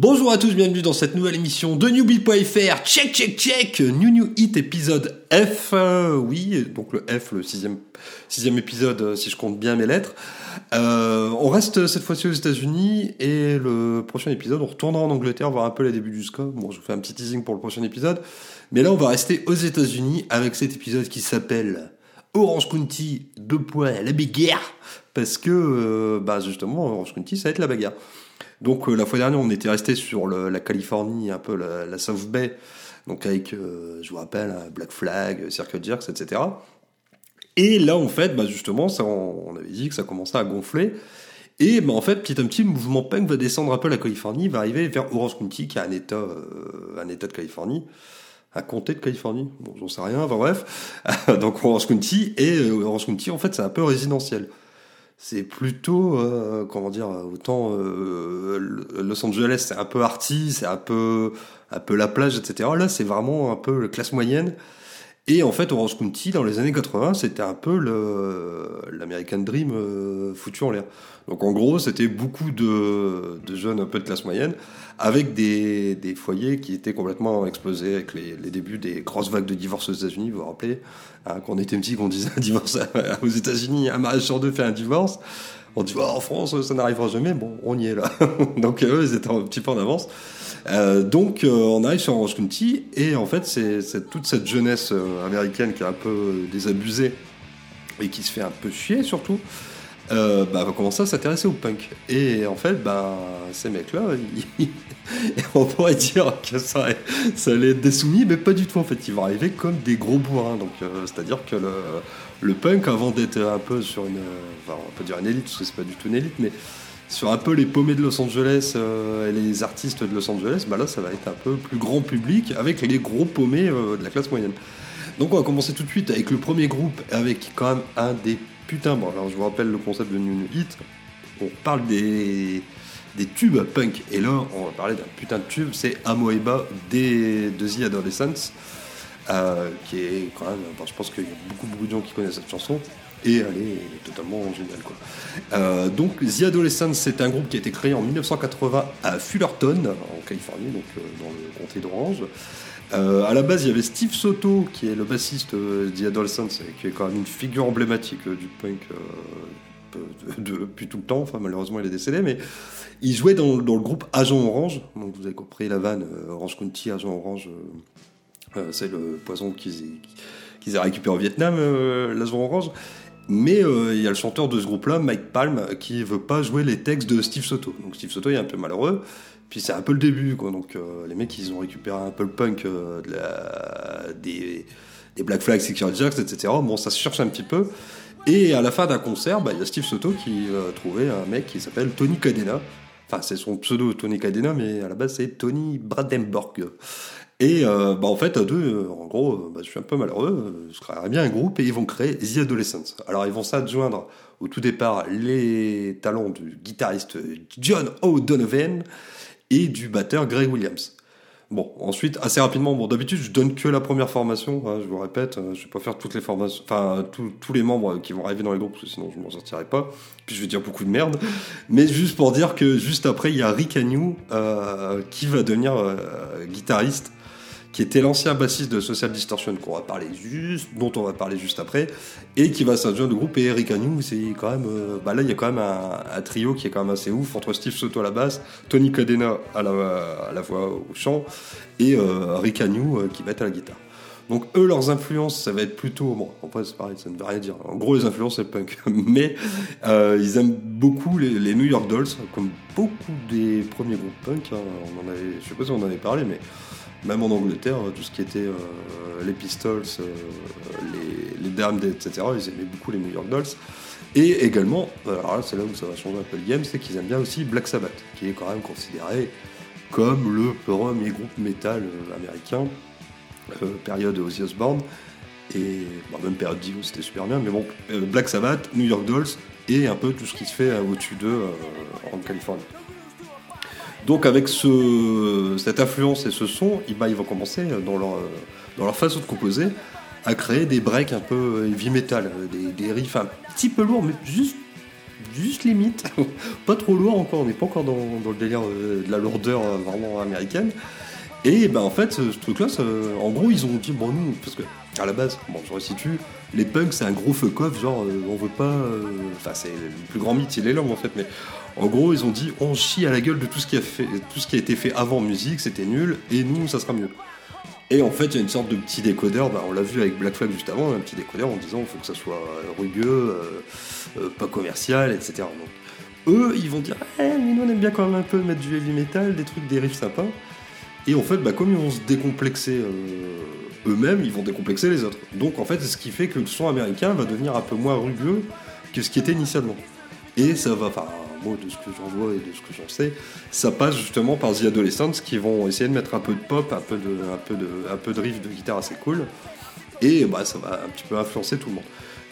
Bonjour à tous, bienvenue dans cette nouvelle émission de newbie.fr. Check, check, check. New New Hit épisode F. Euh, oui, donc le F, le sixième, sixième épisode, euh, si je compte bien mes lettres. Euh, on reste cette fois-ci aux États-Unis et le prochain épisode, on retournera en Angleterre voir un peu les débuts du score. Bon, je vous fais un petit teasing pour le prochain épisode. Mais là, on va rester aux États-Unis avec cet épisode qui s'appelle Orange County, deux points, la bagarre. Parce que, bah justement, Orange County, ça va être la bagarre. Donc euh, la fois dernière, on était resté sur la Californie, un peu la, South Bay, donc avec, euh, je vous rappelle, Black Flag, Circle Jerks, etc. Et là, en fait, bah justement, ça, on, avait dit que ça commençait à gonfler. Et bah, en fait, petit à petit, le mouvement punk va descendre un peu la Californie, va arriver vers Orange County, qui est un état, euh, un état de Californie, un comté de Californie, bon, j'en sais rien, enfin bref. Donc Orange County, et Orange County, en fait, c'est un peu résidentiel c'est plutôt euh, comment dire autant euh, Los Angeles c'est un peu arty c'est un peu un peu la plage etc là c'est vraiment un peu la classe moyenne et en fait Orange County dans les années 80 c'était un peu l'American Dream euh, foutu en l'air donc en gros c'était beaucoup de, de jeunes un peu de classe moyenne avec des, des foyers qui étaient complètement explosés avec les, les débuts des grosses vagues de divorce aux États-Unis vous vous rappelez Hein, quand on était petit, qu'on disait un divorce aux États-Unis, un mariage sur deux fait un divorce. On dit, oh, en France, ça n'arrivera jamais. Bon, on y est là. donc, eux, ils étaient un petit peu en avance. Euh, donc, euh, on arrive sur Orange County, et en fait, c'est toute cette jeunesse euh, américaine qui est un peu désabusée et qui se fait un peu chier, surtout. Euh, bah, va commencer à s'intéresser au punk. Et en fait, bah, ces mecs-là, on pourrait dire que ça, allait être des soumis, mais pas du tout en fait. Ils vont arriver comme des gros bourrins. Donc, c'est-à-dire que le, le, punk, avant d'être un peu sur une, enfin, on peut dire une élite, parce que c'est pas du tout une élite, mais sur un peu les paumés de Los Angeles euh, et les artistes de Los Angeles, bah là, ça va être un peu plus grand public avec les gros paumés de la classe moyenne. Donc, on va commencer tout de suite avec le premier groupe, avec quand même un des putain, bon, alors je vous rappelle le concept de New Hit. On parle des, des tubes punk. Et là, on va parler d'un putain de tube, c'est Amoeba des, de The Adolescents. Euh, qui est quand même, je pense qu'il y a beaucoup, beaucoup de gens qui connaissent cette chanson. Et elle est totalement géniale. Quoi. Euh, donc, The Adolescents, c'est un groupe qui a été créé en 1980 à Fullerton, en Californie, donc euh, dans le comté d'Orange. Euh, à la base, il y avait Steve Soto, qui est le bassiste euh, The Adolescents, qui est quand même une figure emblématique du punk depuis tout le temps. Enfin, malheureusement, il est décédé, mais il jouait dans, le groupe Agent Orange. Donc, vous avez compris la vanne Orange County, Agent Orange. C'est le poison qu'ils aient récupéré au Vietnam, l'Agent Orange. Mais il y a le chanteur de ce groupe-là, Mike Palm, qui veut pas jouer les textes de Steve Soto. Donc Steve Soto est un peu malheureux. Puis c'est un peu le début, quoi. Donc euh, les mecs, ils ont récupéré un peu le punk euh, de la, des, Black Flags, Security Jacks, etc. Bon, ça se cherche un petit peu. Et à la fin d'un concert, bah, il y a Steve Soto qui a trouvé un mec qui s'appelle Tony Cadena. Enfin, c'est son pseudo Tony Cadena, mais à la base, c'est Tony Bradenborg. Et euh, bah, en fait, à deux, en gros, bah, je suis un peu malheureux, je créerais bien un groupe et ils vont créer The Adolescents. Alors, ils vont s'adjoindre au tout départ les talents du guitariste John O'Donovan et du batteur Greg Williams. Bon, ensuite, assez rapidement, bon, d'habitude, je donne que la première formation, hein, je vous répète, euh, je vais pas faire toutes les formations, enfin, tous les membres qui vont arriver dans les groupes, parce que sinon je m'en sortirai pas, puis je vais dire beaucoup de merde, mais juste pour dire que juste après, il y a Rick Agnew, euh, qui va devenir euh, guitariste qui était l'ancien bassiste de Social Distortion qu'on va parler juste, dont on va parler juste après, et qui va s'adjoindre au groupe. Et Eric Agnew, c'est quand même, euh, bah là il y a quand même un, trio qui est quand même assez ouf entre Steve Soto à la basse, Tony Cadena à la, voix au chant et euh, Rick Agnew euh, qui va être à la guitare. Donc eux, leurs influences, ça va être plutôt... Bon, en c'est pareil, ça ne veut rien dire. En gros, les influences, c'est punk. Mais euh, ils aiment beaucoup les, New York Dolls, comme beaucoup des premiers groupes punk. Hein. On en je sais pas si on en avait parlé, mais même en Angleterre, tout ce qui était euh, les Pistols, euh, les, les Damned, etc., ils aimaient beaucoup les New York Dolls. Et également, alors là c'est là où ça va changer un peu le game, c'est qu'ils aiment bien aussi Black Sabbath, qui est quand même considéré comme le premier groupe métal euh, américain, période Ozzy Osbourne, et même période Dio, c'était super bien, mais bon, Black Sabbath, New York Dolls, et un peu tout ce qui se fait au-dessus d'eux en Californie. Donc avec ce, cette influence et ce son, ils vont commencer dans leur, dans leur façon de composer à créer des breaks un peu heavy metal, des, riffs un petit peu lourds, mais juste juste limite, pas trop lourd encore, on n'est pas encore dans, le délire euh, de la lourdeur euh, vraiment américaine. Et ben en fait, ce, truc-là, en gros, ils ont dit, bon, nous, parce que à la base, bon, je resitue, les punks, c'est un gros fuck off, genre, on veut pas. Enfin, c'est le plus grand mythe, il est là, en fait, mais en gros, ils ont dit, on chie à la gueule de tout ce qui a, fait, tout ce qui a été fait avant musique, c'était nul, et nous, ça sera mieux. Et en fait, il y a une sorte de petit décodeur, bah, on l'a vu avec Black Flag juste avant, un petit décodeur en disant il faut que ça soit rugueux, euh, euh, pas commercial, etc. Donc, eux, ils vont dire eh, mais nous on aime bien quand même un peu mettre du heavy metal, des trucs, des riffs sympas. Et en fait, bah, comme ils vont se décomplexer euh, eux-mêmes, ils vont décomplexer les autres. Donc en fait, c'est ce qui fait que le son américain va devenir un peu moins rugueux que ce qui était initialement. Et ça va, de ce que j'en vois et de ce que j'en sais, ça passe justement par The Adolescents qui vont essayer de mettre un peu de pop, un peu de, un peu de, un peu de riff de guitare assez cool. Et bah, ça va un petit peu influencer tout le monde.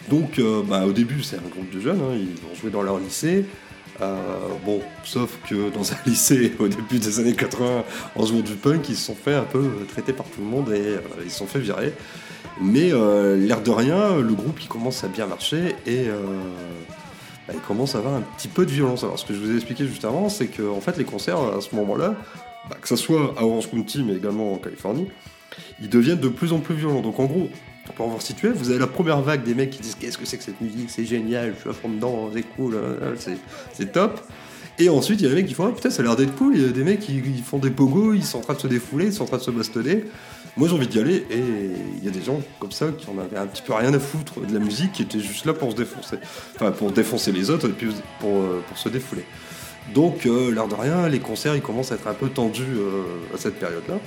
Donc euh, bah, au début c'est un groupe de jeunes, hein, ils vont jouer dans leur lycée. Euh, bon, sauf que dans un lycée au début des années 80, en jouant du punk, ils se sont fait un peu traiter par tout le monde et euh, ils se sont fait virer. Mais l'air de rien, le groupe il commence à bien marcher et bah, il commence à avoir un petit peu de violence. Alors, ce que je vous ai expliqué juste avant, c'est que fait, les concerts à ce moment-là, bah, que ce soit à Orange County, mais également en Californie, ils deviennent de plus en plus violents. Donc, en gros, pour vous situer, vous avez la première vague des mecs qui disent Qu'est-ce que c'est que cette musique? C'est génial, je suis à fond dedans, c'est cool, hein, c'est top. Et ensuite, il y a les mecs qui font ah, putain, ça a l'air d'être cool. Il y a des mecs qui, font des pogos, ils sont en train de se défouler, ils sont en train de se bastonner. Moi, j'ai envie d'y aller. Et il y a des gens comme ça qui en avaient un petit peu rien à foutre de la musique, qui étaient juste là pour se défoncer. Enfin, pour défoncer les autres et puis pour, euh, pour se défouler. Donc, euh, l'air de rien, les concerts, ils commencent à être un peu tendus euh, à cette période-là.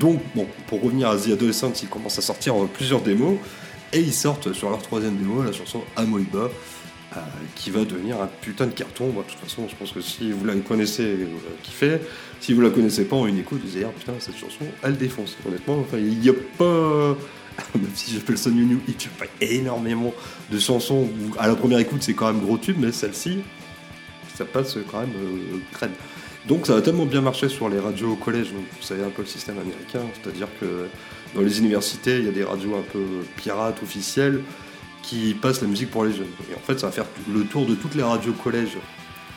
donc, bon, pour revenir à The Adolescents, ils commencent à sortir plusieurs démos. Et ils sortent sur leur troisième démo la chanson Amoeba. Euh, qui va devenir un putain de carton. de toute façon, je pense que si vous la connaissez, vous la kiffez. Si vous la connaissez pas en une écoute, vous allez dire putain, cette chanson, elle défonce. Honnêtement, enfin, il n'y a pas. Même si j'appelle ça New New il n'y a pas énormément de chansons à la première écoute, c'est quand même gros tube, mais celle-ci, ça passe quand même euh, crème. Donc ça a tellement bien marché sur les radios au collège, vous savez un peu le système américain, c'est-à-dire que dans les universités, il y a des radios un peu pirates, officielles, qui passe la musique pour les jeunes. Et en fait, ça va faire le tour de toutes les radios collèges,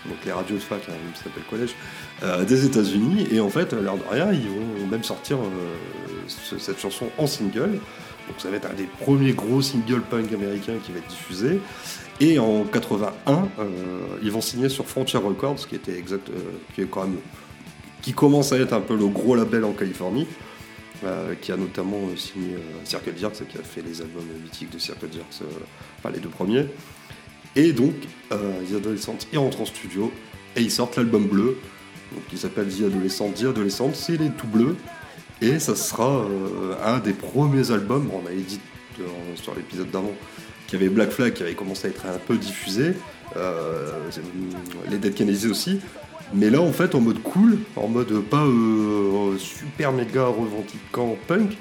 donc les radios de fac, ça s'appelle collège, euh, des États-Unis. Et en fait, l'air de rien, ils vont même sortir euh, cette chanson en single. Donc ça va être un des premiers gros singles punk américains qui va être diffusé. Et en 81, euh, ils vont signer sur Frontier Records, qui était exact, qui est quand même, qui commence à être un peu le gros label en Californie. Qui a notamment signé euh, Circle Jerks, qui a fait les albums mythiques de Circle Jerks, enfin les deux premiers. Et donc, The Adolescent, ils rentrent en studio et ils sortent l'album bleu, donc, qui s'appelle The Adolescent. The Adolescent, c'est les tout bleus. Et ça sera un des premiers albums, on avait dit sur l'épisode d'avant, qu'il y avait Black Flag qui avait commencé à être un peu diffusé, les Dead Kennedys aussi, mais là, en fait, en mode cool, en mode pas euh, super méga revendiquant punk,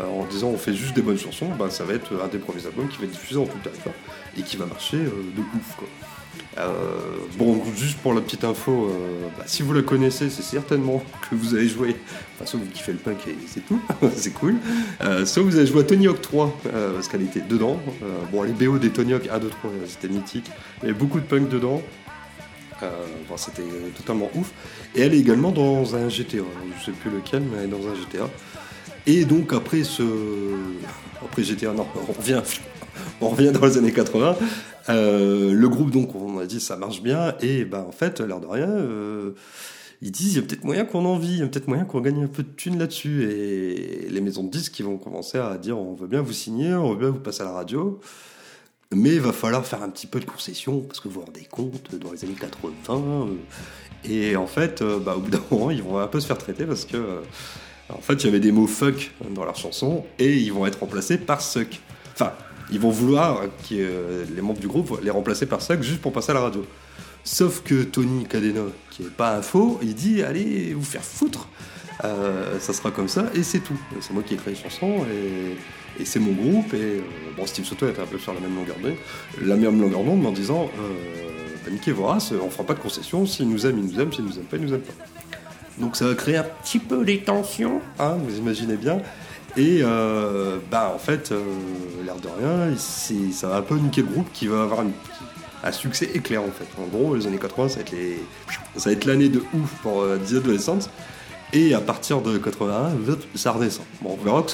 euh, en disant on fait juste des bonnes chansons, bah, ça va être un des premiers albums qui va être diffusé en tout territoire et qui va marcher euh, de ouf. Quoi. bon, juste pour la petite info, bah, si vous la connaissez, c'est certainement que vous avez joué, enfin, soit vous kiffez le punk et c'est tout, c'est cool, soit vous avez joué à Tony Hawk 3, parce qu'elle était dedans. bon, les BO des Tony Hawk 1, 2, 3, c'était mythique, il y avait beaucoup de punk dedans. C'était totalement ouf. Et elle est également dans un GTA. Je sais plus lequel, mais elle est dans un GTA. Et donc après ce, après GTA, non, on revient, on revient dans les années 80. Euh, le groupe donc, on a dit ça marche bien. Et ben en fait, l'air de rien. Euh, ils disent il y a peut-être moyen qu'on en vit, il y a peut-être moyen qu'on gagne un peu de thunes là-dessus. Et les maisons de disques qui vont commencer à dire on veut bien vous signer, on veut bien vous passer à la radio. Mais il va falloir faire un petit peu de concession, parce que vous vous rendez compte, dans les années 80, euh, et en fait, euh, bah, au bout d'un moment, ils vont un peu se faire traiter, parce que, euh, en fait, il y avait des mots fuck dans leur chanson, et ils vont être remplacés par suck. Enfin, ils vont vouloir, que les membres du groupe, les remplacer par suck juste pour passer à la radio. Sauf que Tony Cadena, qui est pas un faux, il dit allez vous faire foutre, ça sera comme ça, et c'est tout. C'est moi qui ai créé les chansons, et c'est mon groupe, et euh, bon, Steve Soto était un peu sur la même longueur d'onde, la même longueur d'onde, en disant euh, niquez vos races, on fera pas de concessions, s'ils nous aiment, ils nous aiment, s'ils nous aiment pas, ils nous aiment pas. Donc ça va créer un petit peu les tensions, hein, vous imaginez bien. Et euh, bah en fait, euh, l'air de rien, ça va un peu niquer le groupe qui va avoir un succès éclair en fait. En gros, les années 80, ça va être l'année de ouf pour euh, The Adolescents. Et à partir de 81, ça redescend. Bon, on verra que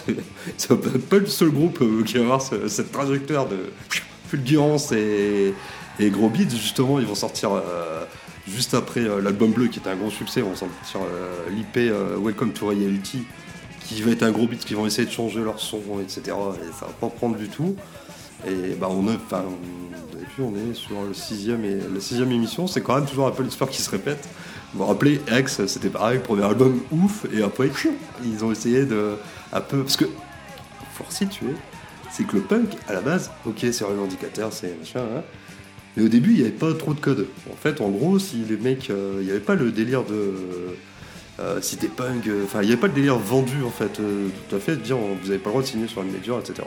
c'est- pas le seul groupe euh, qui va avoir ce- cette trajectoire de fulgurance et, gros beats. Justement, ils vont sortir euh, juste après euh, l'album bleu qui était un gros succès. Ils vont sortir l'IP Welcome to Reality qui va être un gros beat, qui vont essayer de changer leur son, etc. Et ça va pas prendre du tout. Et bah on, a, enfin, vu, on est sur la sixième émission. C'est quand même toujours un peu l'histoire qui se répète. Vous vous rappelez, X, c'était pareil, premier album ouf, et après, ils ont essayé de un peu, parce que faut resituer, c'est que le punk à la base, ok, c'est revendicateur, c'est machin, hein, mais au début, il n'y avait pas trop de code. En fait, en gros, si les mecs, euh, il n'y avait pas le délire de euh, si t'es punk, euh, enfin, il n'y avait pas le délire vendu en fait, euh, tout à fait, de dire vous n'avez pas le droit de signer sur une major, etc.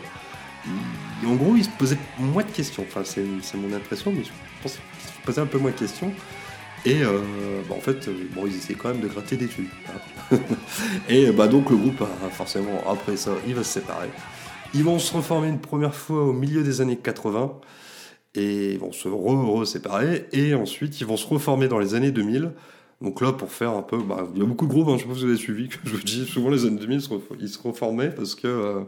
Et en gros, ils se posaient moins de questions. Enfin, c'est mon impression, mais je pense qu'ils se posaient un peu moins de questions. Et euh, bah, en fait, euh, bon, ils essaient quand même de gratter des thunes. hein. Et bah, donc le groupe, forcément, après ça, il va se séparer. Ils vont se reformer une première fois au milieu des années 80 et ils vont se re- re-séparer. Et ensuite, ils vont se reformer dans les années 2000. Donc là, pour faire un peu, bah, il y a beaucoup de groupes, hein, je sais pas si vous avez suivi, que je vous dis souvent les années 2000, ils se ref- ils se reformaient parce que euh,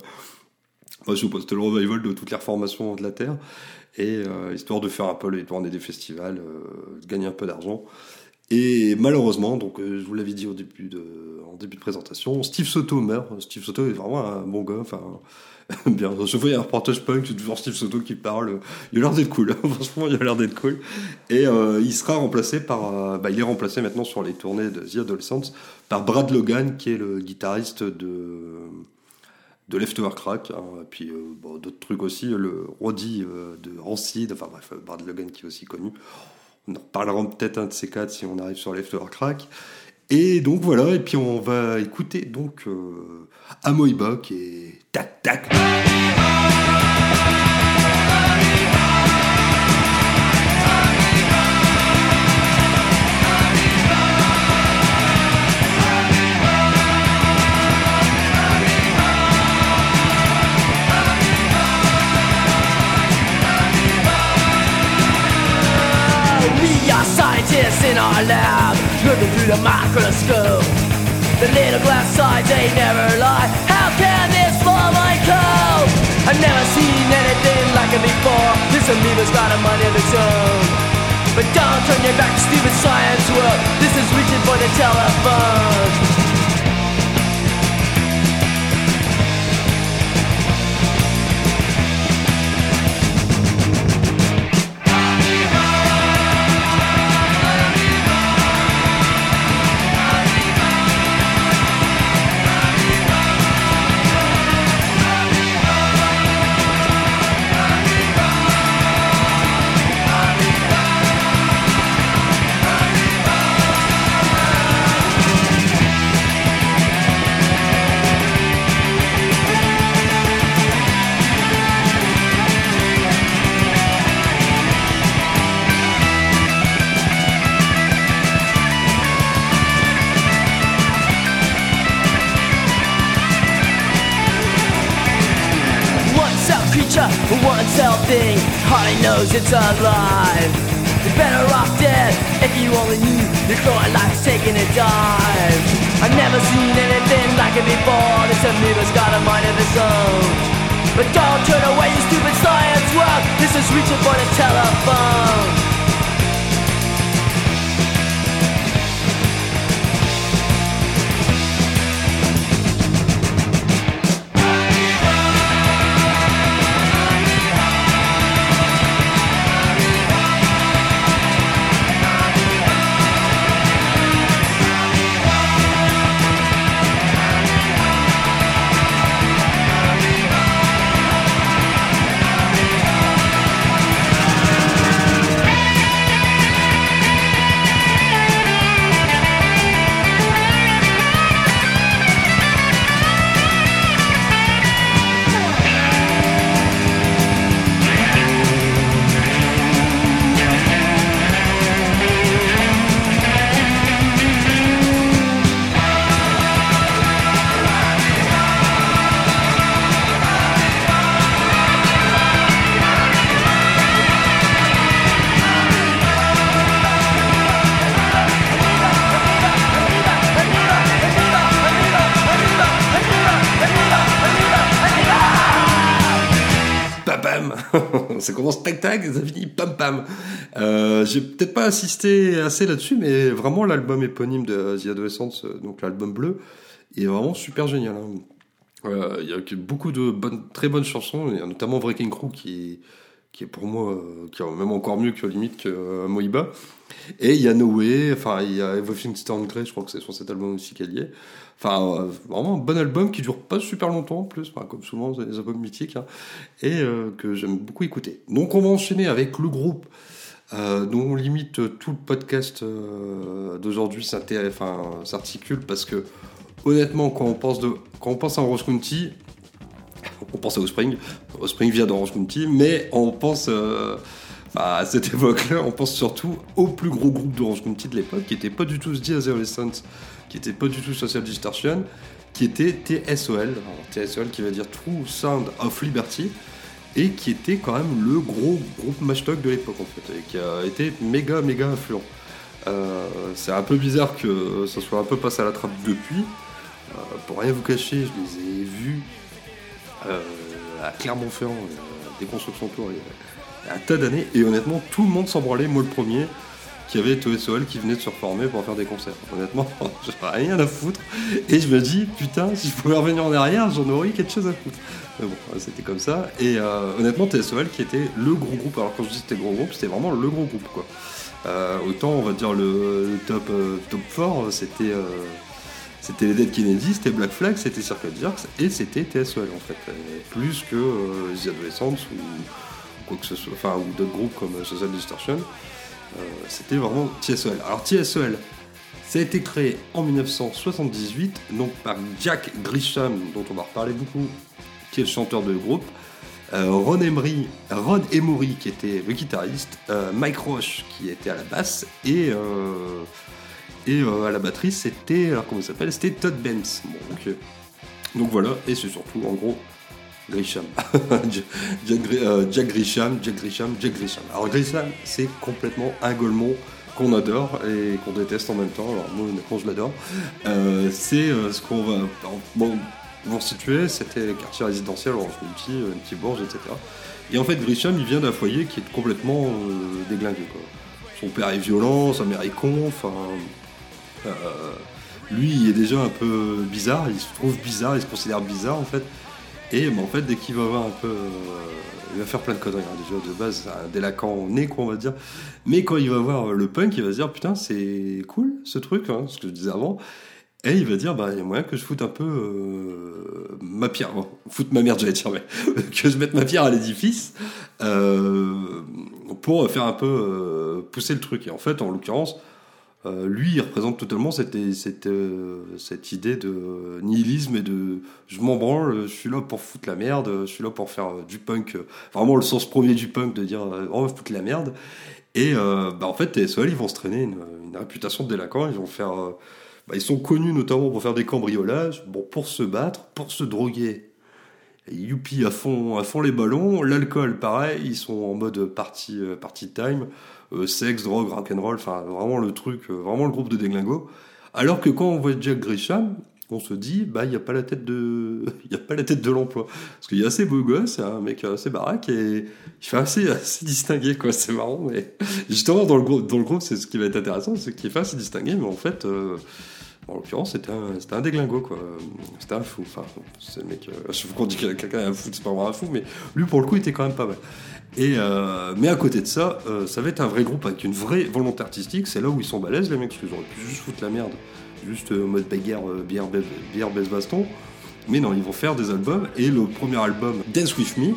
bah, je c'était le revival de toutes les reformations de la Terre. Et euh, histoire de faire un peu les tournées des festivals, euh, de gagner un peu d'argent. Et malheureusement, donc euh, je vous l'avais dit au début de, en début de présentation, Steve Soto meurt. Steve Soto est vraiment un bon gars. Enfin, bien. Je il y a un reportage punk, c'est toujours Steve Soto qui parle. Il a l'air d'être cool. Franchement, il a l'air d'être cool. Et euh, il sera remplacé par, euh, bah, il est remplacé maintenant sur les tournées de The Adolescents par Brad Logan, qui est le guitariste de de Leftover Crack, hein, puis euh, d'autres trucs aussi, le Roddy euh, de Rancid, enfin bref, Brad Logan qui est aussi connu. On en reparlera peut-être un de ces quatre si on arrive sur Leftover Crack. Et donc voilà, et puis on va écouter donc euh, Amoeba qui est tac tac. In our lab, looking through the microscope. The little glass sides, they never lie. How can this falling cope? I've never seen anything like it before. This amoeba's got a mind of its own. But don't turn your back to stupid science world. This is reaching for the telephone. Knows it's alive. You're better off dead if you only knew your growing life's taking a dive. I've never seen anything like it before. This amoeba's got a mind of its own. But don't turn away, you stupid science world. This is reaching for the telephone. ça commence tac tac, ça finit pam pam. Euh, J'ai peut-être pas assisté assez là-dessus, mais vraiment l'album éponyme de The Adolescence, euh, donc l'album bleu, est vraiment super génial. hein. Euh, Il y a beaucoup de très bonnes chansons, notamment Breaking Crew qui est, pour moi, qui est même encore mieux que limite que Moiba. Et il y a No Way, enfin il y a Everything Turned Grey, je crois que c'est sur cet album aussi qu'elle y est. Enfin, euh, vraiment un bon album qui dure pas super longtemps en plus, comme souvent les albums mythiques, hein, et euh, que j'aime beaucoup écouter. Donc on va enchaîner avec le groupe euh, dont limite euh, tout le podcast d'aujourd'hui s'articule parce que honnêtement quand on pense de quand on pense à Orange County on pense à Offspring Offspring vient d'Orange County mais on pense à cette époque-là on pense surtout au plus gros groupe d'Orange County de l'époque qui était pas du tout The Adolescents qui était pas du tout Social Distortion qui était TSOL Alors, TSOL qui veut dire True Sound of Liberty et qui était quand même le gros groupe mashtag de l'époque en fait, et qui a été méga méga influent. Euh, c'est un peu bizarre que ça soit un peu passé à la trappe depuis. Euh, pour rien vous cacher, je les ai vus euh, à Clermont-Ferrand, des constructions tour, il y a un tas d'années, et honnêtement, tout le monde s'en branlait, moi le premier, qui avait TOSOL qui venait de se reformer pour faire des concerts. Honnêtement, j'en rien à foutre, et je me dis, putain, si je pouvais revenir en arrière, j'en aurais eu quelque chose à foutre. Mais bon, c'était comme ça. Et euh, honnêtement, TSOL qui était le gros groupe. Alors quand je dis c'était gros groupe, c'était vraiment le gros groupe quoi. Euh, autant on va dire le, top euh, top 4, c'était c'était les Dead Kennedy, c'était Black Flag, c'était Circle Jerks et c'était TSOL en fait. Plus que euh, The Adolescents ou, ou quoi que ce soit, enfin ou d'autres groupes comme Social Distortion. Euh, c'était vraiment TSOL. Alors TSOL, ça a été créé en 1978, donc par Jack Grisham, dont on va reparler beaucoup, qui est le chanteur de groupe, euh, Ron Emery, Ron Emory, qui était le guitariste, euh, Mike Roche, qui était à la basse, et, et à la batterie, c'était, alors comment s'appelle? C'était Todd Benz. Bon. Donc voilà, et c'est surtout, en gros, Grisham. Jack, euh, Jack Grisham, Jack Grisham, Jack Grisham. Alors Grisham, c'est complètement un golemon qu'on adore et qu'on déteste en même temps. Alors moi, honnêtement, je l'adore. Euh, c'est euh, ce qu'on va... Bon, pour situer, c'était les quartiers résidentiels, Orange County, euh, une petite bourge, etc. Et en fait, Grisham, il vient d'un foyer qui est complètement déglingué. Son père est violent, sa mère est con, enfin... lui, il est déjà un peu bizarre, il se trouve bizarre, il se considère bizarre en fait. Et ben, en fait, dès qu'il va avoir un peu. euh, il va faire plein de conneries. hein. Déjà, de base, un délaquant né, quoi, on va dire. Mais quand il va voir le punk, il va se dire Putain, c'est cool ce truc, hein, ce que je disais avant. Et il va dire Bah, il y a moyen que je foute un peu euh, ma pierre. Bon, foute ma merde, j'allais dire, mais que je mette ma pierre à l'édifice euh, pour faire un peu pousser le truc. Et en fait, en l'occurrence, euh, lui, il représente totalement euh, cette idée de nihilisme et de je m'en branle, je suis là pour foutre la merde, je suis là pour faire euh, du punk, vraiment le sens premier du punk de dire oh, foutre la merde. Et bah, en fait, TSOL, ils vont se traîner une, réputation de délinquants, ils vont faire. bah, ils sont connus notamment pour faire des cambriolages, bon, pour se battre, pour se droguer. Et youpi à fond, à fond les ballons, l'alcool pareil, ils sont en mode party, party time, sexe, drogue, rock'n'roll, enfin vraiment le truc, euh, vraiment le groupe de déglingo. Alors que quand on voit Jack Grisham, on se dit bah il y a pas la tête de, il a pas la tête de l'emploi, parce qu'il est assez beau gosse, c'est un mec assez baraque et il fait assez, assez distingué quoi, c'est marrant. Mais justement dans le groupe, dans le groupe, c'est ce qui va être intéressant, c'est qu'il fait assez distingué, mais en fait. euh, en l'occurrence, c'était un, c'était un déglingo, quoi. C'était un fou. Enfin, c'est le mec. Euh, je qu'on dit que quelqu'un est un fou, c'est pas vraiment un fou, mais lui, pour le coup, il était quand même pas mal. Et euh, mais à côté de ça, euh, ça va être un vrai groupe avec une vraie volonté artistique. C'est là où ils sont balèzes, les mecs, parce qu'ils auraient pu juste foutre la merde, juste euh, mode bagarre, bière, baise- bière, baisse, baston. Mais non, ils vont faire des albums. Et le premier album, Dance With Me,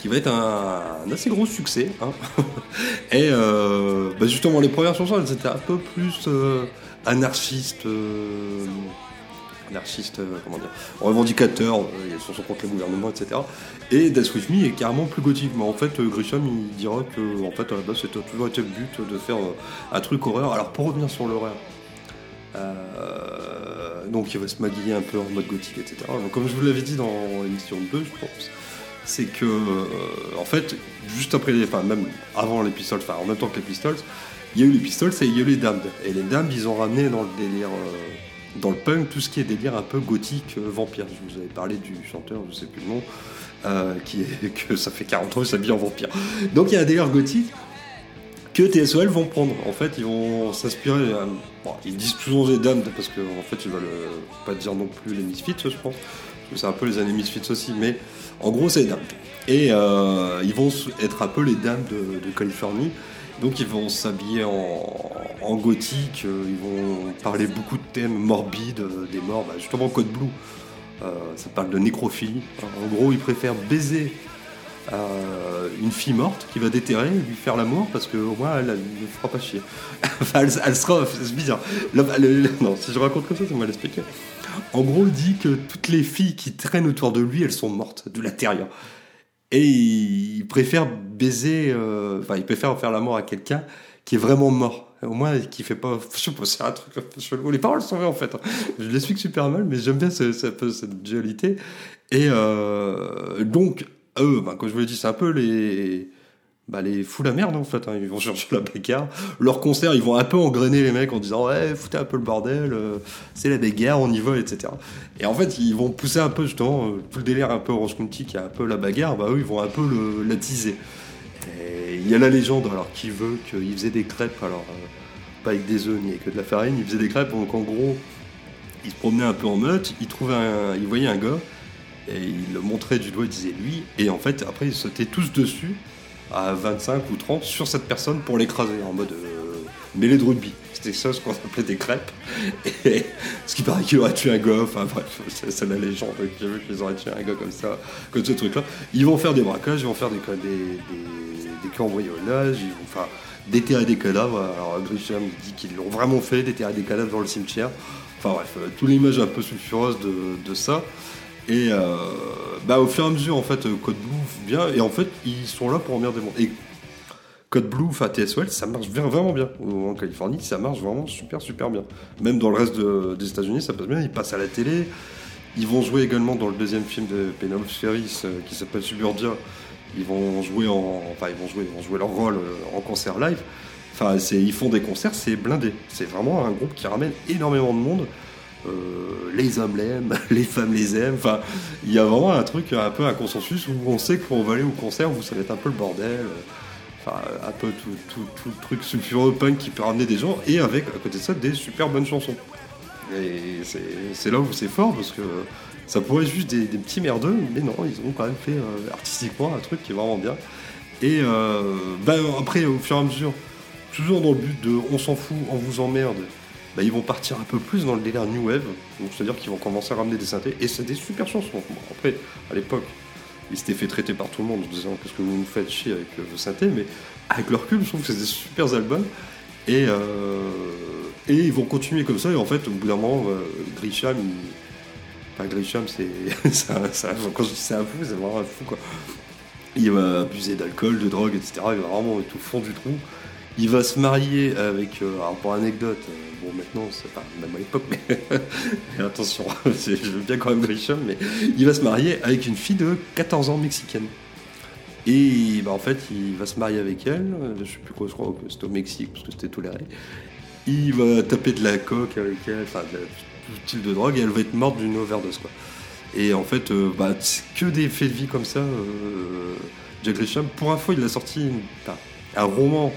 qui va être un, assez gros succès. hein. et bah, justement, les premières chansons, elles étaient un peu plus anarchistes. euh, anarchistes, euh, comment dire, revendicateurs, euh, il y a des chansons contre le gouvernement, etc. Et Dance With Me est carrément plus gothique. Mais en fait, euh, Grisham, il dira que, en fait, à la base, c'était toujours été le but de faire un truc horreur. Alors, pour revenir sur l'horreur, euh, donc il va se maquiller un peu en mode gothique, etc. Donc, comme je vous l'avais dit dans l'émission 2, je pense, c'est que, euh, en fait, juste après, les, enfin, même avant les enfin, en même temps que les Pistols, il y a eu les Pistols et il y a eu les Damned. Et les Damned, ils ont ramené dans le délire, euh, dans le punk tout ce qui est délire un peu gothique euh, vampire. Je vous avais parlé du chanteur, je sais plus le nom, euh, qui est que ça fait 40 ans qu'il s'habille en vampire. Donc il y a un délire gothique que TSOL vont prendre. En fait, ils vont s'inspirer. ils disent toujours des dames parce que en fait, ils veulent pas dire non plus les Misfits, je pense. C'est un peu les années Misfits aussi, mais en gros, c'est les dames. Et ils vont être un peu les dames de, de Californie. Donc ils vont s'habiller en, gothique, euh, ils vont parler beaucoup de thèmes morbides, euh, des morts, bah, justement Code Blue, euh, ça parle de nécrophilie. En gros, ils préfèrent baiser une fille morte qui va déterrer, lui faire l'amour parce que au moins elle, ne fera pas chier. enfin, elle, elle sera, c'est bizarre. Non, si je raconte comme ça, ça va l'expliquer. En gros, il dit que toutes les filles qui traînent autour de lui, elles sont mortes de l'intérieur. Et il préfère baiser, euh, enfin, il préfère faire l'amour à quelqu'un qui est vraiment mort. Au moins, qui fait pas. Je sais pas, c'est un truc chelou. Les paroles sont vraies en fait. Je l'explique super mal, mais j'aime bien ce- cette dualité. Et euh, donc, eux, ben, comme je vous l'ai dit, c'est un peu les. Bah, les fous la merde en fait, hein. ils vont chercher la bagarre. Leur concert, ils vont un peu engrainer les mecs en disant ouais, foutez un peu le bordel, euh, c'est la bagarre, on y va, etc. Et en fait, ils vont pousser un peu justement euh, tout le délire un peu Orange County qui a un peu la bagarre, bah eux ils vont un peu la teaser. Et il y a la légende alors qui veut qu'ils faisaient des crêpes, alors euh, pas avec des œufs ni avec de la farine, ils faisaient des crêpes donc en gros ils se promenaient un peu en meute, ils trouvaient un, ils voyaient un gars et ils le montraient du doigt, ils disaient lui, et en fait après ils sautaient tous dessus à 25 ou 30 sur cette personne pour l'écraser en mode euh, mêlée de rugby. C'était ça ce qu'on appelait des crêpes. Et ce qui paraît qu'il aurait tué un gars, enfin bref, c'est la légende qui veut qu'ils auraient tué un gars comme ça, comme ce truc-là. Ils vont faire des braquages, ils vont faire des, des, cambriolages, ils vont enfin, déterrer des cadavres. Alors Grisham dit qu'ils l'ont vraiment fait, déterrer des cadavres dans le cimetière. Enfin bref, euh, toute l'image un peu sulfureuse de ça. Et euh, bah, au fur et à mesure, en fait, Code Blue vient, et en fait, ils sont là pour emmerder le monde. Et Code Blue, enfin TSOL, ça marche vraiment bien. En Californie, ça marche vraiment super, super bien. Même dans le reste de- des États-Unis, ça passe bien. Ils passent à la télé. Ils vont jouer également dans le deuxième film de Penelope Ferris euh, qui s'appelle Suburbia. Ils vont jouer en, enfin ils vont jouer, ils vont jouer leur rôle euh, en concert live. Enfin, ils font des concerts, c'est blindé. C'est vraiment un groupe qui ramène énormément de monde. Euh, les hommes l'aiment, les femmes les aiment. Enfin, il y a vraiment un truc, un peu un consensus où on sait qu'on va aller au concert où ça va être un peu le bordel. Enfin, un peu tout, tout, tout le truc sulfureux punk qui peut ramener des gens et avec à côté de ça des super bonnes chansons. Et c'est, là où c'est fort parce que ça pourrait être juste des, petits merdeux, mais non, ils ont quand même fait euh, artistiquement un truc qui est vraiment bien. Et euh, ben, après, au fur et à mesure, toujours dans le but de on s'en fout, on vous emmerde, bah, ils vont partir un peu plus dans le délire New Wave, donc c'est-à-dire qu'ils vont commencer à ramener des synthés, et c'est des super chansons. Après, à l'époque, ils s'étaient fait traiter par tout le monde en disant qu'est-ce que vous nous faites chier avec euh, vos synthés, mais avec leur recul, je trouve que c'est des super albums, et, euh, ils vont continuer comme ça, et en fait, au bout d'un moment, euh, Grisham. Enfin, Grisham, c'est... quand je dis c'est un fou, c'est vraiment un fou, quoi. Il va abuser d'alcool, de drogue, etc. Il va vraiment être au fond du trou. Il va se marier avec, euh, alors pour anecdote, euh, bon maintenant c'est pas même à l'époque, mais mais attention, je veux bien quand même Grisham, mais il va se marier avec une fille de 14 ans mexicaine. Et bah, en fait, il va se marier avec elle, je sais plus quoi, je crois que c'était au Mexique parce que c'était toléré. Il va taper de la coke avec elle, enfin tout type de drogue, et elle va être morte d'une overdose quoi. Et en fait, euh, bah, que des faits de vie comme ça. Euh, Jack Grisham, pour info, il a sorti une- un roman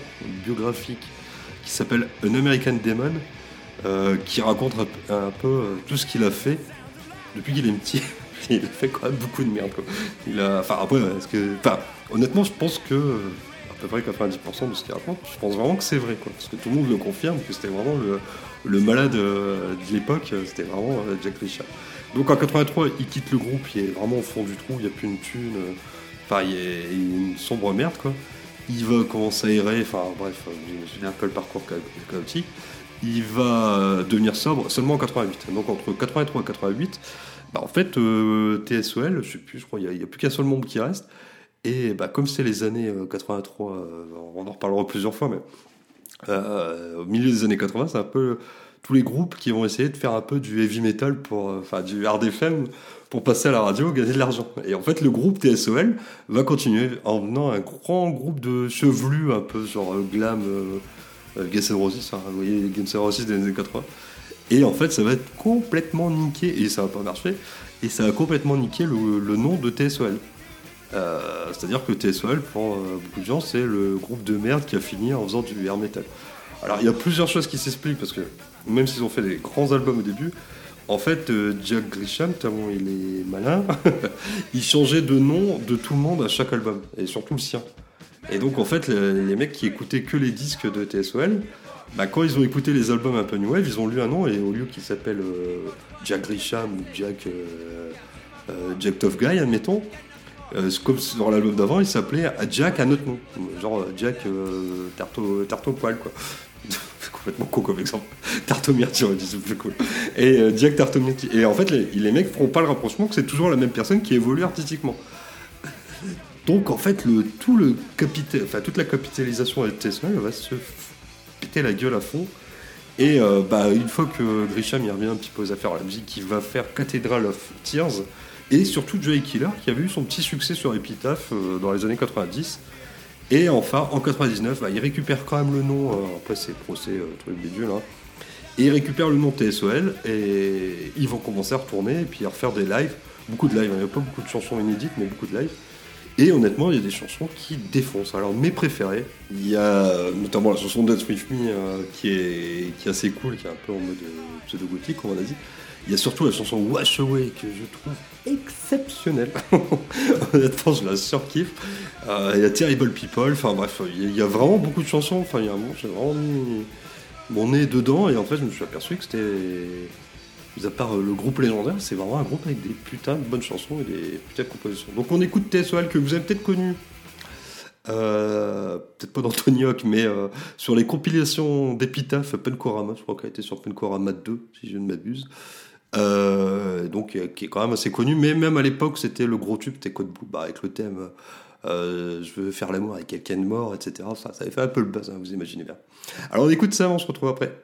biographique qui s'appelle An American Demon, euh, qui raconte un, peu- euh, tout ce qu'il a fait depuis qu'il est petit. il a fait quand même beaucoup de merde. Quoi. Il a, enfin après, que, honnêtement, je pense que euh, à peu près 90% de ce qu'il raconte, je pense vraiment que c'est vrai, quoi, parce que tout le monde le confirme que c'était vraiment le, malade de l'époque, c'était vraiment Jack Richard. Donc en 83, il quitte le groupe, il est vraiment au fond du trou, il n'y a plus une thune, enfin il y a une sombre merde. Il va commencer à errer, enfin bref, euh, souviens un peu le parcours cha- chaotique. Il va euh, devenir sobre seulement en 88. Donc entre 83 et 88, bah, en fait, euh, TSOL, je sais plus, je crois, il n'y a, plus qu'un seul membre qui reste. Et bah, comme c'est les années euh, 83, euh, on en reparlera plusieurs fois, mais euh, au milieu des années 80, c'est un peu tous les groupes qui vont essayer de faire un peu du heavy metal pour, euh, enfin du hard FM pour passer à la radio, gagner de l'argent. Et en fait, le groupe TSOL va continuer en venant un grand groupe de chevelus, un peu genre euh, glam, euh, euh, Guns N' Roses, hein, vous voyez Guns N' Roses des années 80. Et en fait, ça va être complètement niqué, et ça va pas marcher, et ça va complètement niquer le, nom de TSOL. C'est-à-dire que TSOL, pour beaucoup de gens, c'est le groupe de merde qui a fini en faisant du air metal. Alors, il y a plusieurs choses qui s'expliquent, parce que même s'ils ont fait des grands albums au début, en fait, euh, Jack Grisham, tellement il est malin, il changeait de nom de tout le monde à chaque album, et surtout le sien. Et donc, en fait, le- les mecs qui écoutaient que les disques de TSOL, bah, quand ils ont écouté les albums un peu New Wave, ils ont lu un nom, et au lieu qu'il s'appelle euh, Jack Grisham ou Jack, euh, Jack Tough Guy, admettons, comme sur l'album d'avant, il s'appelait Jack à notre nom. Genre Jack tarte au poil, quoi. Complètement con comme exemple. Aux myrtilles, on dit, c'est plus cool. Et euh, Jack. Et en fait, les, les mecs feront pas le rapprochement que c'est toujours la même personne qui évolue artistiquement. Donc en fait, le, tout le capital, enfin, toute la capitalisation de Tesla va se péter la gueule à fond. Et euh, bah, une fois que Grisham y revient un petit peu aux affaires de la musique, il va faire Cathedral of Tears et surtout Joey Killer qui avait eu son petit succès sur Epitaph euh, dans les années 90. Et enfin, en 99, bah, il récupère quand même le nom, euh, après c'est procès, euh, truc bidule, hein, et il récupère le nom TSOL et ils vont commencer à retourner et puis à refaire des lives, beaucoup de lives, hein. il n'y a pas beaucoup de chansons inédites, mais beaucoup de lives. Et honnêtement, il y a des chansons qui défoncent. Alors mes préférées, il y a euh, notamment la chanson Dance With Me euh, qui, est, qui est assez cool, qui est un peu en mode pseudo-gothique, comme on a dit. Il y a surtout la chanson Wash Away que je trouve exceptionnelle. Honnêtement, je la surkiffe. Euh, il y a Terrible People, enfin bref, il y, a, vraiment beaucoup de chansons. Enfin, il y a un moment, j'ai vraiment mis mon nez dedans et en fait, je me suis aperçu que c'était. Mis à part euh, le groupe légendaire, c'est vraiment un groupe avec des putains de bonnes chansons et des putains de compositions. Donc on écoute TSOL que vous avez peut-être connu. Euh, peut-être pas d'Anthony Hawk, mais sur les compilations d'Epitaph, Penkorama, je crois qu'elle été sur Penkorama 2, si je ne m'abuse. Euh, donc euh, qui est quand même assez connu, mais même à l'époque c'était le gros tube, c'était Blue, bah, avec le thème euh, je veux faire l'amour avec quelqu'un de mort, etc. Ça, ça avait fait un peu le buzz, hein, vous imaginez bien. Alors on écoute ça, on se retrouve après.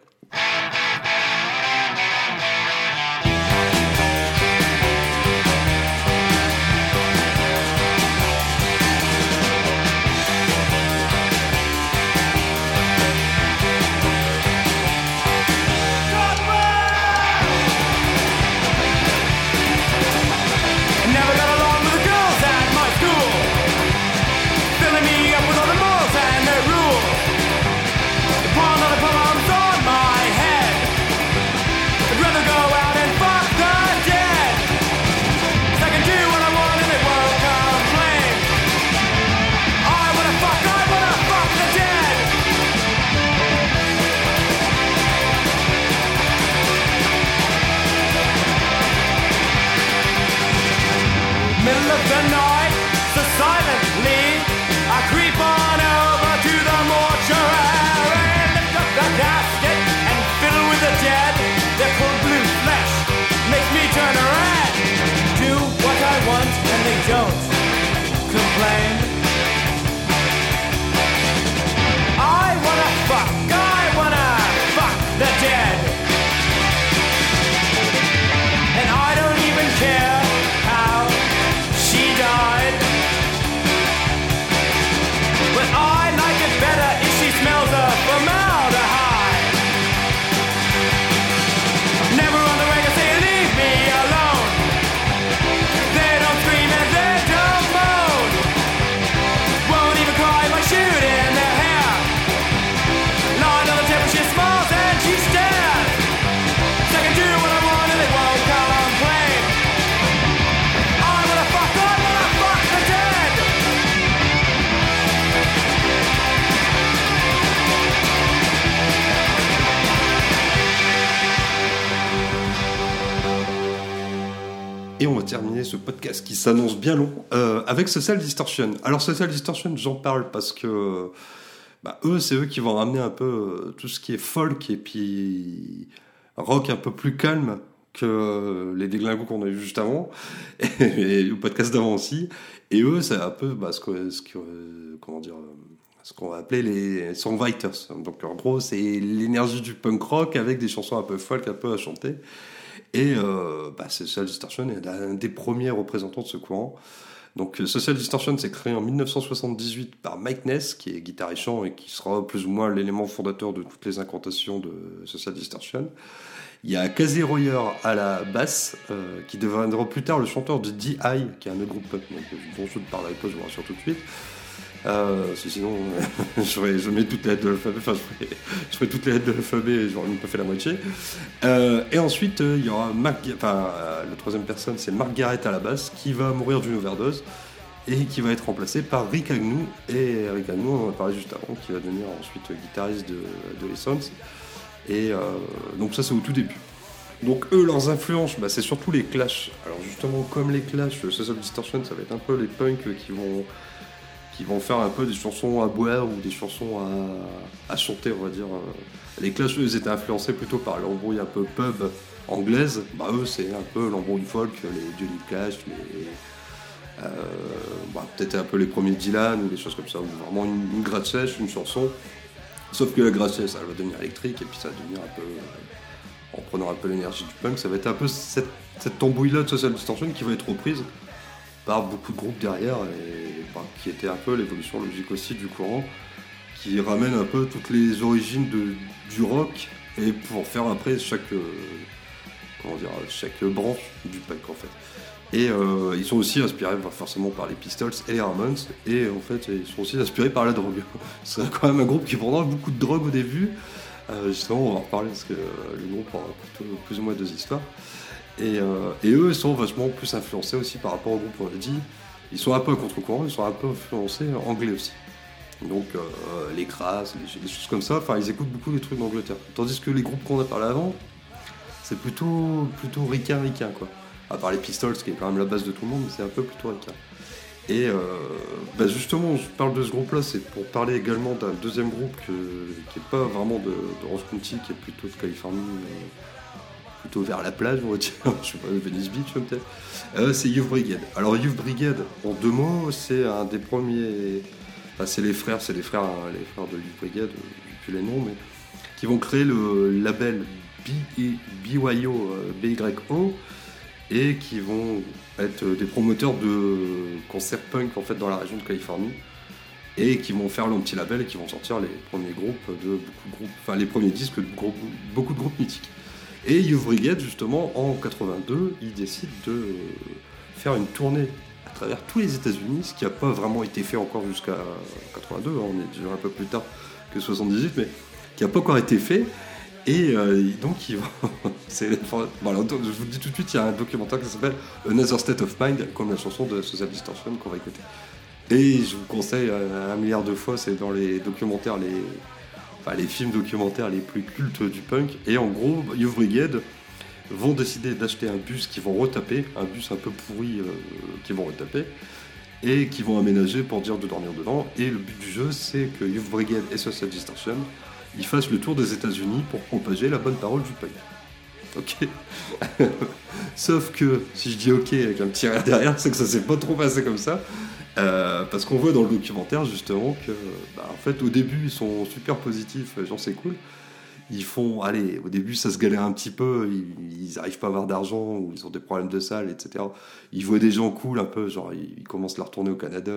Et on va terminer ce podcast qui s'annonce bien long euh, avec Social Distortion. Alors Social Distortion, j'en parle parce que bah, eux, c'est eux qui vont ramener un peu euh, tout ce qui est folk et puis rock un peu plus calme que les déglingos qu'on a eu juste avant et, le podcast d'avant aussi. Et eux, c'est un peu bah, ce euh, ce qu'on va appeler les songwriters. Donc en gros, c'est l'énergie du punk rock avec des chansons un peu folk, un peu à chanter. Et euh, bah, Social Distortion est un des premiers représentants de ce courant. Donc euh, Social Distortion s'est créé en 1978 par Mike Ness, qui est guitare et chant et qui sera plus ou moins l'élément fondateur de toutes les incantations de Social Distortion. Il y a Casey Royer à la basse, euh, qui deviendra plus tard le chanteur de D.I., qui est un autre groupe donc, euh, dont je ne parlerai pas, je vous rassure tout de suite. Euh, sinon, je, ferais- je mets toutes les lettres de l'alphabet, enfin, je ferais toutes les lettres de l'alphabet et j'aurais même pas fait la moitié. Euh, et ensuite, euh, il y aura euh, la troisième personne, c'est Mark Garrett à la basse, qui va mourir d'une overdose et qui va être remplacé par Rick Agnew. Et Rick Agnew, on en a parlé juste avant, qui va devenir ensuite guitariste de, de Les Sons. Et euh, donc ça, c'est au tout début. Donc eux, leurs influences, bah, c'est surtout les Clash. Alors justement, comme les Clash, Social Distortion, ça va être un peu les punks qui vont qui vont faire un peu des chansons à boire ou des chansons à, chanter, on va dire. Les Clash, eux, ils étaient influencés plutôt par l'embrouille un peu pub anglaise. Bah eux, c'est un peu l'embrouille folk, les Johnny Cash, les euh, bah, peut-être un peu les premiers Dylan ou des choses comme ça, ou vraiment une, une sèche, une chanson. Sauf que la gratte sèche, elle va devenir électrique et puis ça va devenir un peu. euh, en prenant un peu l'énergie du punk, ça va être un peu cette, cette tambouille-là de Social Distortion qui va être reprise par beaucoup de groupes derrière qui était un peu l'évolution logique aussi du courant, qui ramène un peu toutes les origines de, du rock et pour faire après chaque. euh, comment dire, chaque branche du punk en fait. Et euh, ils sont aussi inspirés bah, forcément par les Pistols et les Ramones, et en fait ils sont aussi inspirés par la drogue. C'est quand même un groupe qui prendra beaucoup de drogue au début. Euh, justement, on va en reparler parce que le groupe aura plus ou moins deux histoires. Et, et eux ils sont vachement plus influencés aussi par rapport au groupe, on l'a dit. Ils sont un peu contre-courant, ils sont un peu influencés anglais aussi. Donc euh, les crasses, les, des choses comme ça, enfin ils écoutent beaucoup les trucs d'Angleterre. Tandis que les groupes qu'on a parlé avant, c'est plutôt, plutôt ricain, ricain, quoi. À part les Pistols, qui est quand même la base de tout le monde, mais c'est un peu plutôt ricain. Et euh, bah justement, je parle de ce groupe-là, c'est pour parler également d'un deuxième groupe qui n'est pas vraiment de, de County, qui est plutôt de Californie, euh, plutôt vers la plage, on va dire, je sais pas, Venice Beach peut-être. Euh, c'est Youth Brigade. Alors Youth Brigade, en deux mots, c'est un des premiers... Enfin, c'est les frères, c'est les frères, les frères de Youth Brigade, euh, j'ai plus les noms, mais qui vont créer le label BYO, euh, BYO et qui vont être des promoteurs de concerts punk en fait dans la région de Californie et qui vont faire leur petit label et qui vont sortir les premiers groupes de beaucoup de groupes, enfin les premiers disques de beaucoup de groupes mythiques. Et Youth Brigade justement en 82, ils décident de faire une tournée à travers tous les États-Unis, ce qui n'a pas vraiment été fait encore jusqu'à 82, hein, on est déjà un peu plus tard que 78, mais qui n'a pas encore été fait. Et euh, donc, enfin, bon, je vous le dis tout de suite, il y a un documentaire qui s'appelle Another State of Mind, comme la chanson de Social Distortion qu'on va écouter. Et je vous conseille euh, un milliard de fois, c'est dans les documentaires, les, enfin, les films documentaires les plus cultes du punk. Et en gros, Youth Brigade vont décider d'acheter un bus qu'ils vont retaper, un bus un peu pourri euh, qu'ils vont retaper, et qui vont aménager pour dire de dormir dedans. Et le but du jeu, c'est que Youth Brigade et Social Distortion ils fassent le tour des États-Unis pour propager la bonne parole du punk. Ok. Sauf que si je dis ok avec un petit rire derrière, c'est que ça s'est pas trop passé comme ça. Euh, parce qu'on voit dans le documentaire justement que, bah, en fait, au début, ils sont super positifs, genre c'est cool. Ils font, allez, au début, ça se galère un petit peu, ils, ils arrivent pas à avoir d'argent, ou ils ont des problèmes de salle, etc. Ils voient des gens cool un peu, genre ils, commencent à retourner au Canada.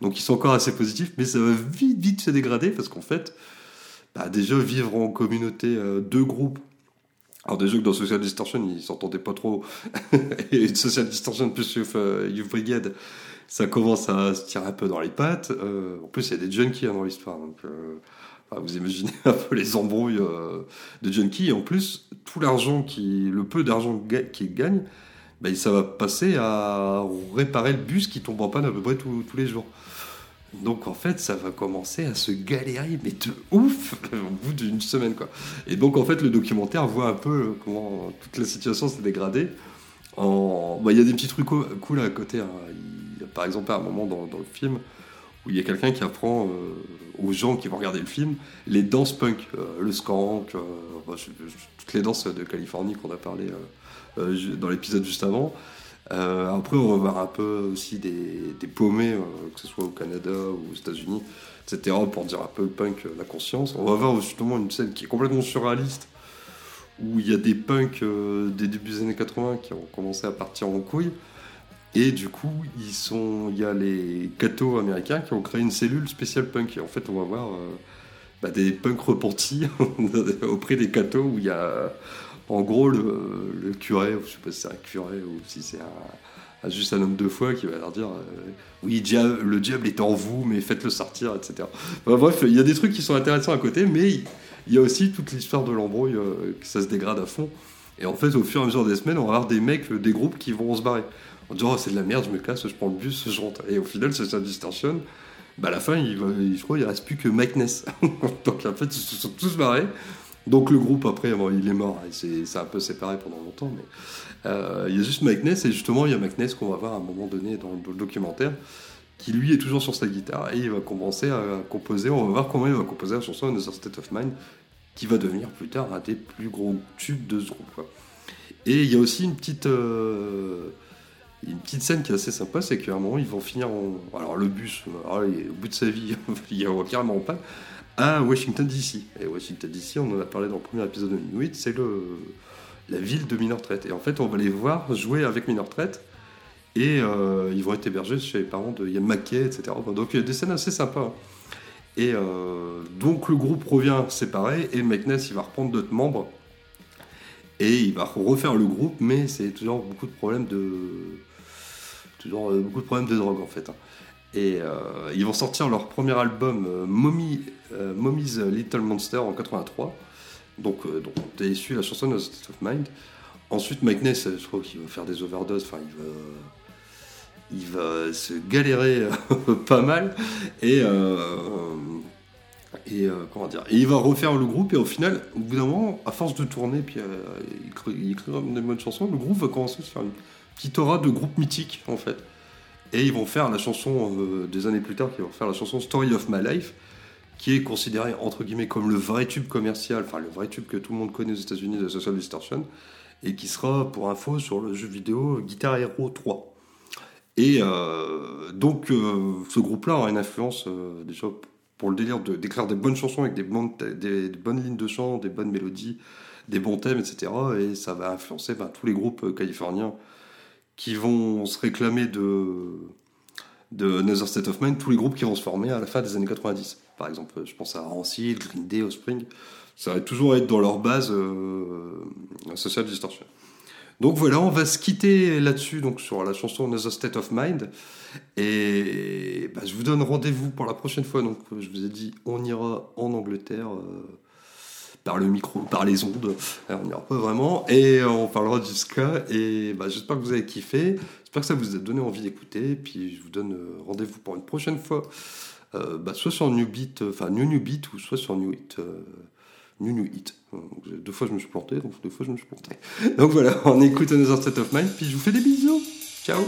Donc ils sont encore assez positifs, mais ça va vite, vite se dégrader parce qu'en fait, bah, déjà vivre en communauté euh, deux groupes. Alors déjà que dans Social Distortion, ils s'entendaient pas trop. et Social Distortion plus euh, Youth Brigade, ça commence à se tirer un peu dans les pattes. Euh, en plus, il y a des junkies hein, dans l'histoire. Donc, euh, vous imaginez un peu les embrouilles euh, de junkies. Et en plus, tout l'argent, le peu d'argent qu'ils gagnent, bah, ça va passer à réparer le bus qui tombe en panne à peu près tous- les jours. Donc en fait, ça va commencer à se galérer, mais de ouf, au bout d'une semaine quoi. Et donc en fait, le documentaire voit un peu comment toute la situation s'est dégradée. En... bah, Il y a des petits trucs co- cool à côté. hein. Par exemple, à un moment dans, le film où il y a quelqu'un qui apprend euh, aux gens qui vont regarder le film les danses punk, euh, le skank, euh, toutes les danses de Californie qu'on a parlé dans l'épisode juste avant. Après, on va voir un peu aussi des, des paumés, que ce soit au Canada ou aux États-Unis, etc., pour dire un peu le punk, la conscience. On va voir justement une scène qui est complètement surréaliste, où il y a des punks des débuts des années 80 qui ont commencé à partir en couille. Et du coup, il y a les cathos américains qui ont créé une cellule spéciale punk. Et en fait, on va voir euh, bah, des punks repentis auprès des cathos où il y a En gros, le, curé, je sais pas si c'est un curé ou si c'est juste un homme de foi qui va leur dire euh, Oui, le diable est en vous, mais faites-le sortir, etc. Bref, il y a des trucs qui sont intéressants à côté, mais il il y a aussi toute l'histoire de l'embrouille, euh, que ça se dégrade à fond. Et en fait, au fur et à mesure des semaines, on va avoir des mecs, euh, des groupes qui vont se barrer. En oh, c'est de la merde, je me casse, je prends le bus, je rentre. Et au final, c'est ça distorsionne. Bah, à la fin, il il- je crois qu'il reste plus que Mike Ness. Donc en fait, ils se sont tous barrés. Donc le groupe, après, il est mort. Il c'est un peu séparé pendant longtemps. Mais euh, il y a juste Mike Ness. Et justement, il y a Mike qu'on va voir à un moment donné dans le, documentaire, qui lui est toujours sur sa guitare. Et il va commencer à composer. On va voir comment il va composer la chanson Another State of Mind, qui va devenir plus tard un des plus gros tubes de ce groupe. Et il y a aussi une petite, euh, une petite scène qui est assez sympa, c'est qu'à un moment, ils vont finir en... Alors le bus, il est au bout de sa vie, il y a carrément pas, à Washington DC. Et Washington DC, on en a parlé dans le premier épisode de Minuit, c'est le, la ville de Minor Threat. Et en fait, on va les voir jouer avec Minor Threat. Et euh, ils vont être hébergés chez les parents de Ian McKay, etc. Donc il y a des scènes assez sympas. hein. Et euh, donc le groupe revient séparé et Mike Ness il va reprendre d'autres membres et il va refaire le groupe, mais c'est toujours beaucoup de problèmes de euh, beaucoup de problèmes de drogue en fait. hein. Et euh, ils vont sortir leur premier album euh, Mommy, Mommy's Little Monster en 83. Donc, donc t'es issu la chanson No State of Mind. Ensuite, Mike Ness, je crois qu'il va faire des overdoses. Enfin, il va il va se galérer pas mal et et comment dire et il va refaire le groupe et au final au bout d'un moment à force de tourner puis il il écrira des bonnes chansons le groupe va commencer à se faire une aura de groupe mythique en fait et ils vont faire la chanson euh, des années plus tard qui vont faire la chanson Story of My Life qui est considérée entre guillemets comme le vrai tube commercial enfin le vrai tube que tout le monde connaît aux États-Unis de Social Distortion et qui sera pour info sur le jeu vidéo Guitar Hero 3 et euh, donc, euh, ce groupe-là a une influence déjà pour le délire d'écrire des bonnes chansons avec des bonnes, des, bonnes lignes de chant, des bonnes mélodies, des bons thèmes, etc. Et ça va influencer ben, tous les groupes californiens qui vont se réclamer de, de Another State of Mind, tous les groupes qui vont se former à la fin des années 90. Par exemple, je pense à Rancid, Green Day, Offspring. Ça va toujours être dans leur base euh, Social Distortion. Donc voilà, on va se quitter là-dessus, donc sur la chanson Another State of Mind. Et bah, je vous donne rendez-vous pour la prochaine fois. Donc je vous ai dit, on ira en Angleterre euh, par le micro, par les ondes. Euh, on n'ira pas vraiment. Et euh, on parlera du. Et bah, j'espère que vous avez kiffé. J'espère que ça vous a donné envie d'écouter. Puis je vous donne euh, rendez-vous pour une prochaine fois. Bah, soit sur New Beat, enfin New New Beat, ou soit sur New Hit. New New Hit. Donc, deux fois je me suis planté, donc deux fois je me suis planté. Donc voilà, on écoute Another State of Mind, puis je vous fais des bisous. Ciao